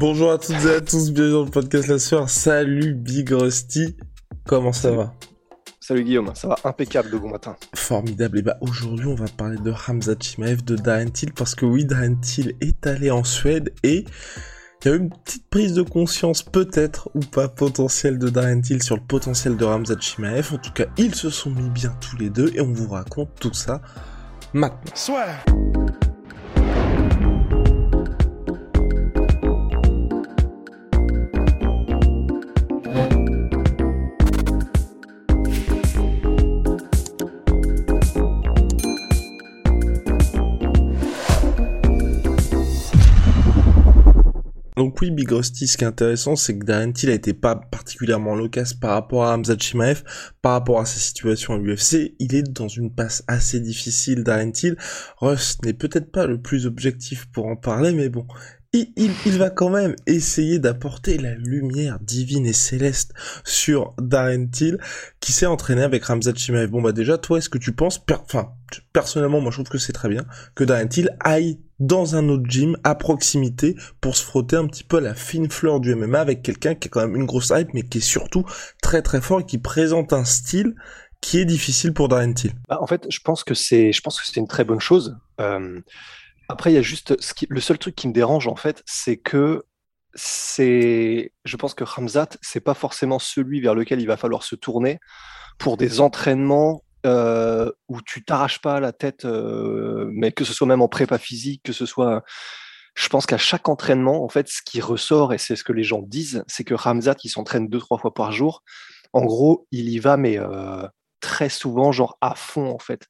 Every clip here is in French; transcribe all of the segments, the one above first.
Bonjour à toutes et à tous, bienvenue dans le podcast La Sueur. Salut Big Rusty, comment ça va? Salut Guillaume, ça va impeccable de bon matin. Formidable, et bah aujourd'hui on va parler de Hamza Chimaev, de Darren Till, parce que oui, Darren Till est allé en Suède et il y a eu une petite prise de conscience peut-être ou pas potentielle de Darren Till sur le potentiel de Hamza Chimaev. En tout cas, ils se sont mis bien tous les deux et on vous raconte tout ça maintenant. Soit. Donc oui, Big Rusty, ce qui est intéressant, c'est que Darren Till a été pas particulièrement loquace par rapport à Hamza Chimaev, par rapport à sa situation à l'UFC. Il est dans une passe assez difficile, Darren Till. N'est peut-être pas le plus objectif pour en parler, mais bon, il, il, il, va quand même essayer d'apporter la lumière divine et céleste sur Darren Till, qui s'est entraîné avec Ramzat Chimaev. Bon bah déjà, toi, est-ce que tu penses, enfin, personnellement, moi je trouve que c'est très bien, que Darren Till aille dans un autre gym à proximité pour se frotter un petit peu à la fine fleur du MMA avec quelqu'un qui a quand même une grosse hype, mais qui est surtout très très fort et qui présente un style qui est difficile pour Darren Till. Bah, en fait, je pense que c'est, je pense que c'est une très bonne chose. Euh... Après, il y a juste le seul truc qui me dérange en fait, c'est que c'est, je pense que Hamzat, c'est pas forcément celui vers lequel il va falloir se tourner pour des entraînements euh, où tu t'arraches pas la tête, euh, mais que ce soit même en prépa physique, que ce soit, je pense qu'à chaque entraînement, en fait, ce qui ressort et c'est ce que les gens disent, c'est que Hamzat, qui s'entraîne deux trois fois par jour, en gros, il y va mais euh, très souvent, genre à fond en fait.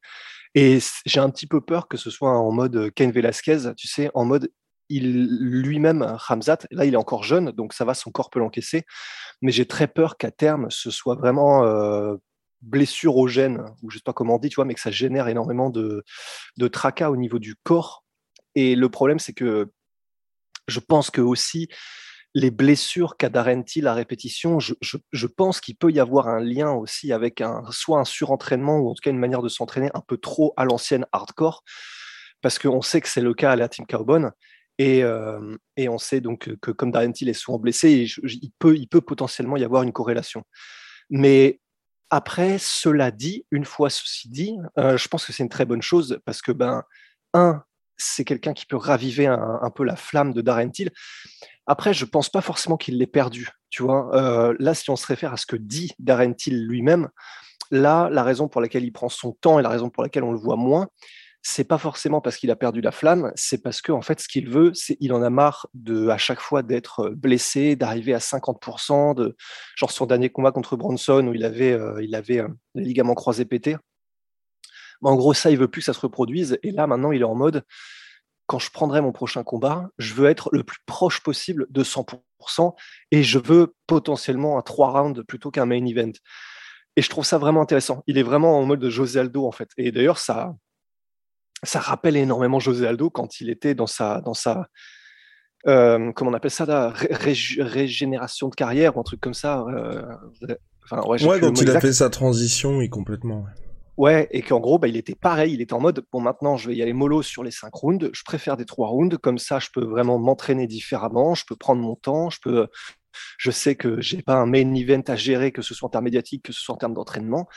Et j'ai un petit peu peur que ce soit en mode Ken Velasquez, tu sais, en mode il lui-même, Hamzat, là il est encore jeune, donc ça va, son corps peut l'encaisser, mais j'ai très peur qu'à terme ce soit vraiment euh, blessure au gène, ou je sais pas comment on dit, tu vois, mais que ça génère énormément de, de tracas au niveau du corps. Et le problème, c'est que je pense que aussi les blessures qu'a Darren Till à répétition, je, pense qu'il peut y avoir un lien aussi avec un, soit un surentraînement ou en tout cas une manière de s'entraîner un peu trop à l'ancienne hardcore, parce qu'on sait que c'est le cas à la Team Carbone. Et, euh, et, on sait donc que comme Darren Till est souvent blessé, il, peut, il peut potentiellement y avoir une corrélation. Mais après, cela dit, une fois ceci dit, euh, je pense que c'est une très bonne chose parce que, ben, un, c'est quelqu'un qui peut raviver un, un, peu la flamme de Darren Till. Après, je pense pas forcément qu'il l'ait perdu. Tu vois, euh, là, si on se réfère à ce que dit Darren Till lui-même, là, la raison pour laquelle il prend son temps et la raison pour laquelle on le voit moins, c'est pas forcément parce qu'il a perdu la flamme, c'est parce que en fait, ce qu'il veut, c'est il en a marre à chaque fois d'être blessé, d'arriver à 50%, de genre son dernier combat contre Bronson où il avait euh, il avait euh, les ligaments croisés pétés. Mais en gros, ça, il veut plus que ça se reproduise. Et là, maintenant, il est en mode quand je prendrai mon prochain combat, je veux être le plus proche possible de 100% et je veux potentiellement un 3 rounds plutôt qu'un main event. Et je trouve ça vraiment intéressant. Il est vraiment en mode de José Aldo, en fait. Et d'ailleurs, ça, ça rappelle énormément José Aldo quand il était dans sa, dans sa euh, comment on appelle ça, là, ré régénération de carrière ou un truc comme ça. Euh, enfin, ouais, ouais quand il exact. a fait sa transition, oui, complètement. Ouais. Ouais, et qu'en gros, bah, il était pareil. Il était en mode, bon, maintenant, je vais y aller mollo sur les cinq rounds. Je préfère des trois rounds. Comme ça, je peux vraiment m'entraîner différemment. Je peux prendre mon temps. Je peux, je sais que j'ai pas un main event à gérer, que ce soit en termes médiatiques, que ce soit en termes d'entraînement.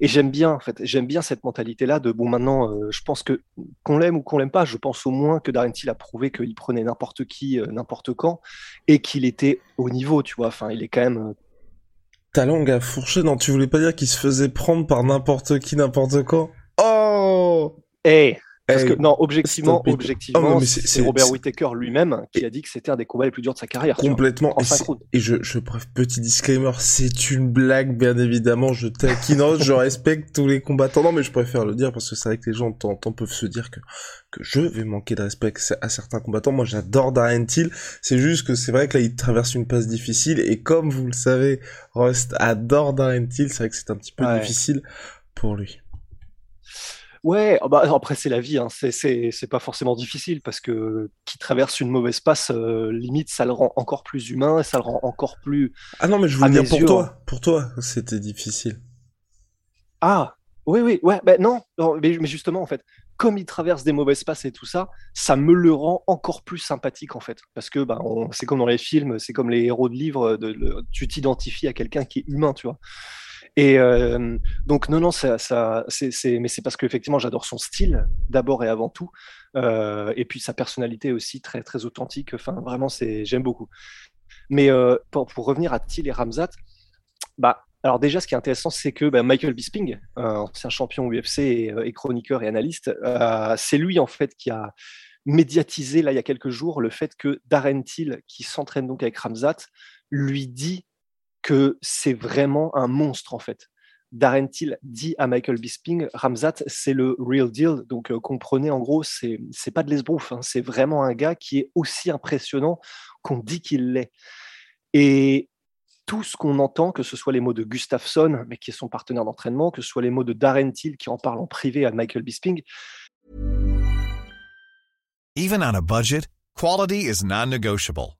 Et j'aime bien, en fait, j'aime bien cette mentalité-là de, bon, maintenant, euh, je pense que, qu'on l'aime ou qu'on l'aime pas, je pense au moins que Darren Till a prouvé qu'il prenait n'importe qui, euh, n'importe quand, et qu'il était au niveau, tu vois. Enfin, il est quand même euh, ta langue a fourché, non, tu voulais pas dire qu'il se faisait prendre par n'importe qui, n'importe quand. Oh! Eh Parce que, non, objectivement, objectivement oh, c'est Robert Whittaker lui-même qui a dit que c'était un des combats les plus durs de sa carrière. Complètement. et, et, je, je, petit disclaimer, c'est une blague, bien évidemment. Je taquine, je respecte tous les combattants. Non, mais je préfère le dire parce que c'est vrai que les gens, temps peuvent se dire que, que je vais manquer de respect à certains combattants. Moi, j'adore Darren Till. C'est juste que c'est vrai que là, il traverse une passe difficile. Et comme vous le savez, Rust adore Darren Till. C'est vrai que c'est un petit peu difficile pour lui. Ouais, oh bah, après c'est la vie, hein. c'est pas forcément difficile parce que qui traverse une mauvaise passe, euh, limite ça le rend encore plus humain, ça le rend encore plus. Ah non, mais je voulais dire pour toi, pour toi, c'était difficile. Ah, oui, oui, ouais, ben non, mais, justement en fait, comme il traverse des mauvaises passes et tout ça, ça me le rend encore plus sympathique en fait, parce que ben, c'est comme dans les films, c'est comme les héros de livres, de, tu t'identifies à quelqu'un qui est humain, tu vois. Et euh, donc, non, non, ça, mais c'est parce qu'effectivement, j'adore son style, d'abord et avant tout. Euh, et puis sa personnalité aussi, très, très authentique. Enfin, vraiment, c'est, j'aime beaucoup. Mais euh, pour, revenir à Thiel et Ramzat, bah, alors déjà, ce qui est intéressant, c'est que bah, Michael Bisping, ancien champion UFC et, et chroniqueur et analyste, c'est lui en fait qui a médiatisé là il y a quelques jours le fait que Darren Till, qui s'entraîne donc avec Ramzat, lui dit que c'est vraiment un monstre en fait. Darren Till dit à Michael Bisping, Ramzat, c'est le real deal. Donc, euh, comprenez, en gros, c'est, c'est pas de l'esbrouf. Hein. c'est vraiment un gars qui est aussi impressionnant qu'on dit qu'il l'est. Et tout ce qu'on entend, que ce soit les mots de Gustafsson, mais qui est son partenaire d'entraînement, que ce soit les mots de Darren Till qui en parle en privé à Michael Bisping. Even on a budget, quality is non-negotiable.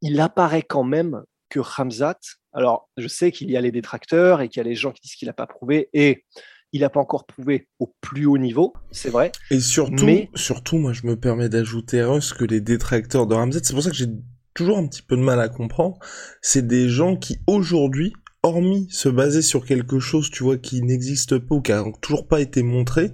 Il apparaît quand même que Hamzat, alors je sais qu'il y a les détracteurs et qu'il y a les gens qui disent qu'il n'a pas prouvé, et il n'a pas encore prouvé au plus haut niveau, c'est vrai. Et surtout, surtout, moi je me permets d'ajouter ce que les détracteurs de Hamzat, c'est pour ça que j'ai toujours un petit peu de mal à comprendre, c'est des gens qui aujourd'hui hormis se baser sur quelque chose, tu vois, qui n'existe pas ou qui a toujours pas été montré,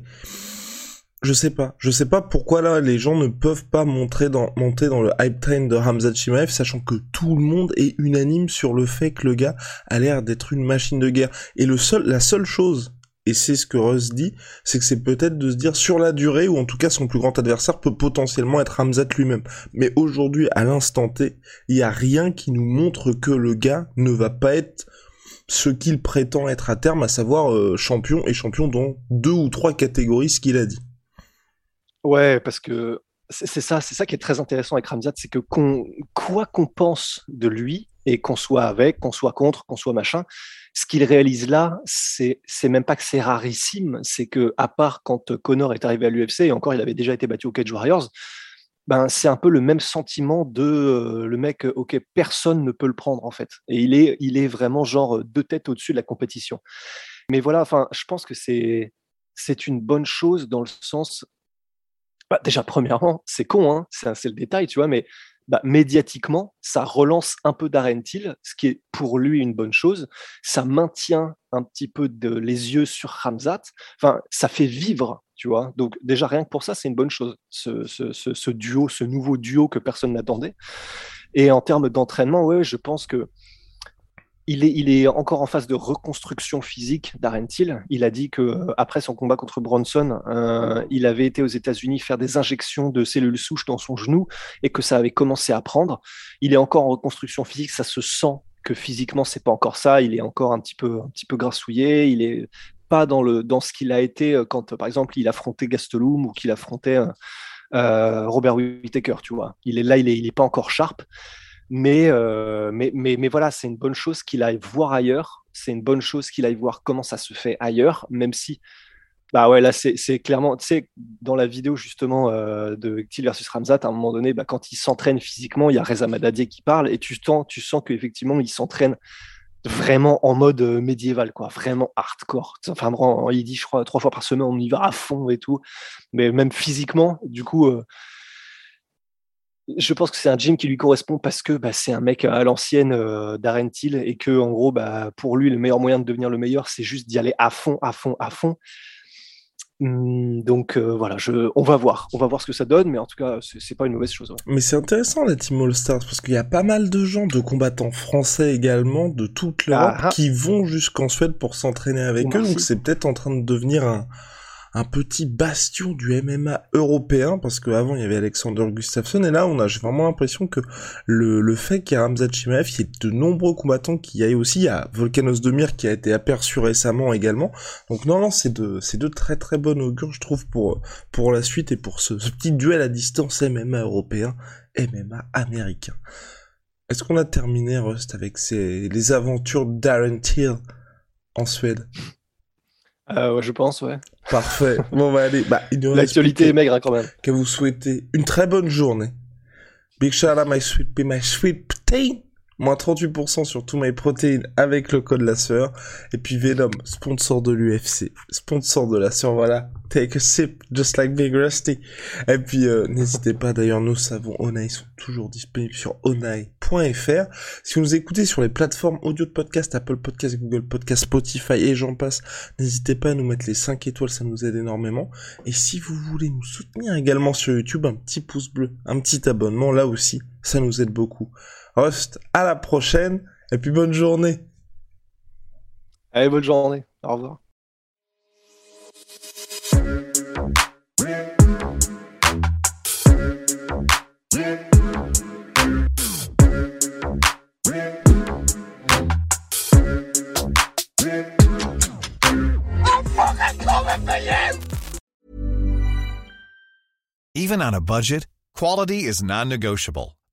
je sais pas. Je sais pas pourquoi là les gens ne peuvent pas montrer dans, monter dans le hype train de Hamza Chimaev, sachant que tout le monde est unanime sur le fait que le gars a l'air d'être une machine de guerre. Et le seul, la seule chose, et c'est ce que Russ dit, c'est que c'est peut-être de se dire sur la durée, ou en tout cas son plus grand adversaire peut potentiellement être Hamzat lui-même. Mais aujourd'hui, à l'instant T, il y a rien qui nous montre que le gars ne va pas être ce qu'il prétend être à terme, à savoir euh, champion et champion dans deux ou trois catégories, ce qu'il a dit. Ouais, parce que c'est ça, c'est ça qui est très intéressant avec Ramzat, c'est que quoi qu'on pense de lui et qu'on soit avec, qu'on soit contre, qu'on soit machin, ce qu'il réalise là, c'est même pas que c'est rarissime, c'est que à part quand Connor est arrivé à l'UFC et encore il avait déjà été battu au Cage Warriors, ben c'est un peu le même sentiment de euh, le mec, ok, personne ne peut le prendre en fait, et il est il est vraiment genre deux têtes au-dessus de la compétition. Mais voilà, enfin, je pense que c'est c'est une bonne chose dans le sens bah, déjà, premièrement, c'est con, hein, c'est le détail, tu vois, mais bah, médiatiquement, ça relance un peu Darren Till, ce qui est pour lui une bonne chose. Ça maintient un petit peu de, les yeux sur Ramzat. Enfin, ça fait vivre, tu vois. Donc, déjà, rien que pour ça, c'est une bonne chose, ce, ce, ce, duo, ce nouveau duo que personne n'attendait. Et en termes d'entraînement, ouais, je pense que il est, il est, encore en phase de reconstruction physique Darren Till. Il a dit que euh, après son combat contre Bronson, euh, il avait été aux États-Unis faire des injections de cellules souches dans son genou et que ça avait commencé à prendre. Il est encore en reconstruction physique, ça se sent que physiquement c'est pas encore ça. Il est encore un petit peu, un petit peu grassouillé. Il est pas dans le dans ce qu'il a été euh, quand, par exemple, il affrontait Gastelum ou qu'il affrontait Robert Whittaker. Tu vois, il est là, il est, il est pas encore sharp. Euh, mais, mais, mais, voilà, c'est une bonne chose qu'il aille voir ailleurs. C'est une bonne chose qu'il aille voir comment ça se fait ailleurs, même si, bah ouais, là, c'est clairement, tu sais, dans la vidéo justement euh, de Til versus Ramzat, à un moment donné, bah, quand il s'entraîne physiquement, il y a Reza Madadier qui parle et tu, sens, tu sens qu'effectivement, il s'entraîne vraiment en mode médiéval, quoi, vraiment hardcore. Enfin, il dit, je crois, trois fois par semaine, on y va à fond et tout. Mais même physiquement, du coup, je pense que c'est un gym qui lui correspond parce que bah, c'est un mec à l'ancienne euh, Darren Till et que en gros, bah, pour lui, le meilleur moyen de devenir le meilleur, c'est juste d'y aller à fond, à fond, à fond. Hum, donc euh, voilà, je, on va voir, on va voir ce que ça donne, mais en tout cas, c'est pas une mauvaise chose. Mais c'est intéressant la Team All Stars parce qu'il y a pas mal de gens, de combattants français également, de toute l'Europe, ah, ah. qui vont jusqu'en Suède pour s'entraîner avec eux. Donc c'est peut-être en train de devenir un, un petit bastion du MMA européen, parce qu'avant il y avait Alexander Gustafsson, et là on a vraiment l'impression que le, fait qu'il y a Ramzat Chimaev, il y ait de nombreux combattants qui y aillent aussi, il y a Volkanos Demir qui a été aperçu récemment également, donc non non c'est de, c'est de très très bonnes augures je trouve pour, la suite et pour ce, petit duel à distance MMA européen, MMA américain. Est-ce qu'on a terminé Rust avec les aventures d'Aaron Till en Suède? Euh, je pense, ouais. Parfait. Bon, bah allez, bah, L'actualité est maigre hein, quand même. Que vous souhaitez une très bonne journée. Big shout out my sweet my sweet protein. Moins 38% sur tous mes protéines avec le code la sœur. Et puis Venom, sponsor de l'UFC, sponsor de la sœur, voilà. Take a sip, just like Big Rusty. Et puis euh, n'hésitez pas, d'ailleurs nos savons Onai sont toujours disponibles sur onai.fr. Si vous nous écoutez sur les plateformes audio de podcast, Apple Podcast, Google Podcast, Spotify et j'en passe, n'hésitez pas à nous mettre les 5 étoiles, ça nous aide énormément. Et si vous voulez nous soutenir également sur YouTube, un petit pouce bleu, un petit abonnement, là aussi, ça nous aide beaucoup. Host, à la prochaine, et puis bonne journée. Allez, bonne journée. Au revoir. Even on a budget, quality is non-negotiable.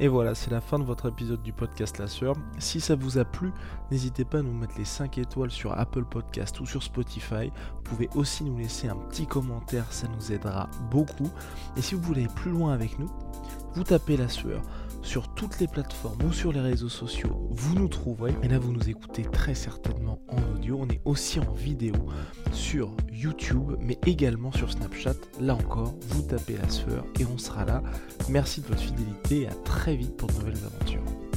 Et voilà, c'est la fin de votre épisode du podcast La Sœur. Si ça vous a plu, n'hésitez pas à nous mettre les 5 étoiles sur Apple Podcast ou sur Spotify. Vous pouvez aussi nous laisser un petit commentaire, ça nous aidera beaucoup. Et si vous voulez aller plus loin avec nous, vous tapez La Sueur sur toutes les plateformes ou sur les réseaux sociaux, vous nous trouverez. Et là, vous nous écoutez très certainement en audio. On est aussi en vidéo sur YouTube, mais également sur Snapchat. Là encore, vous tapez la sueur et on sera là. Merci de votre fidélité et à très vite pour de nouvelles aventures.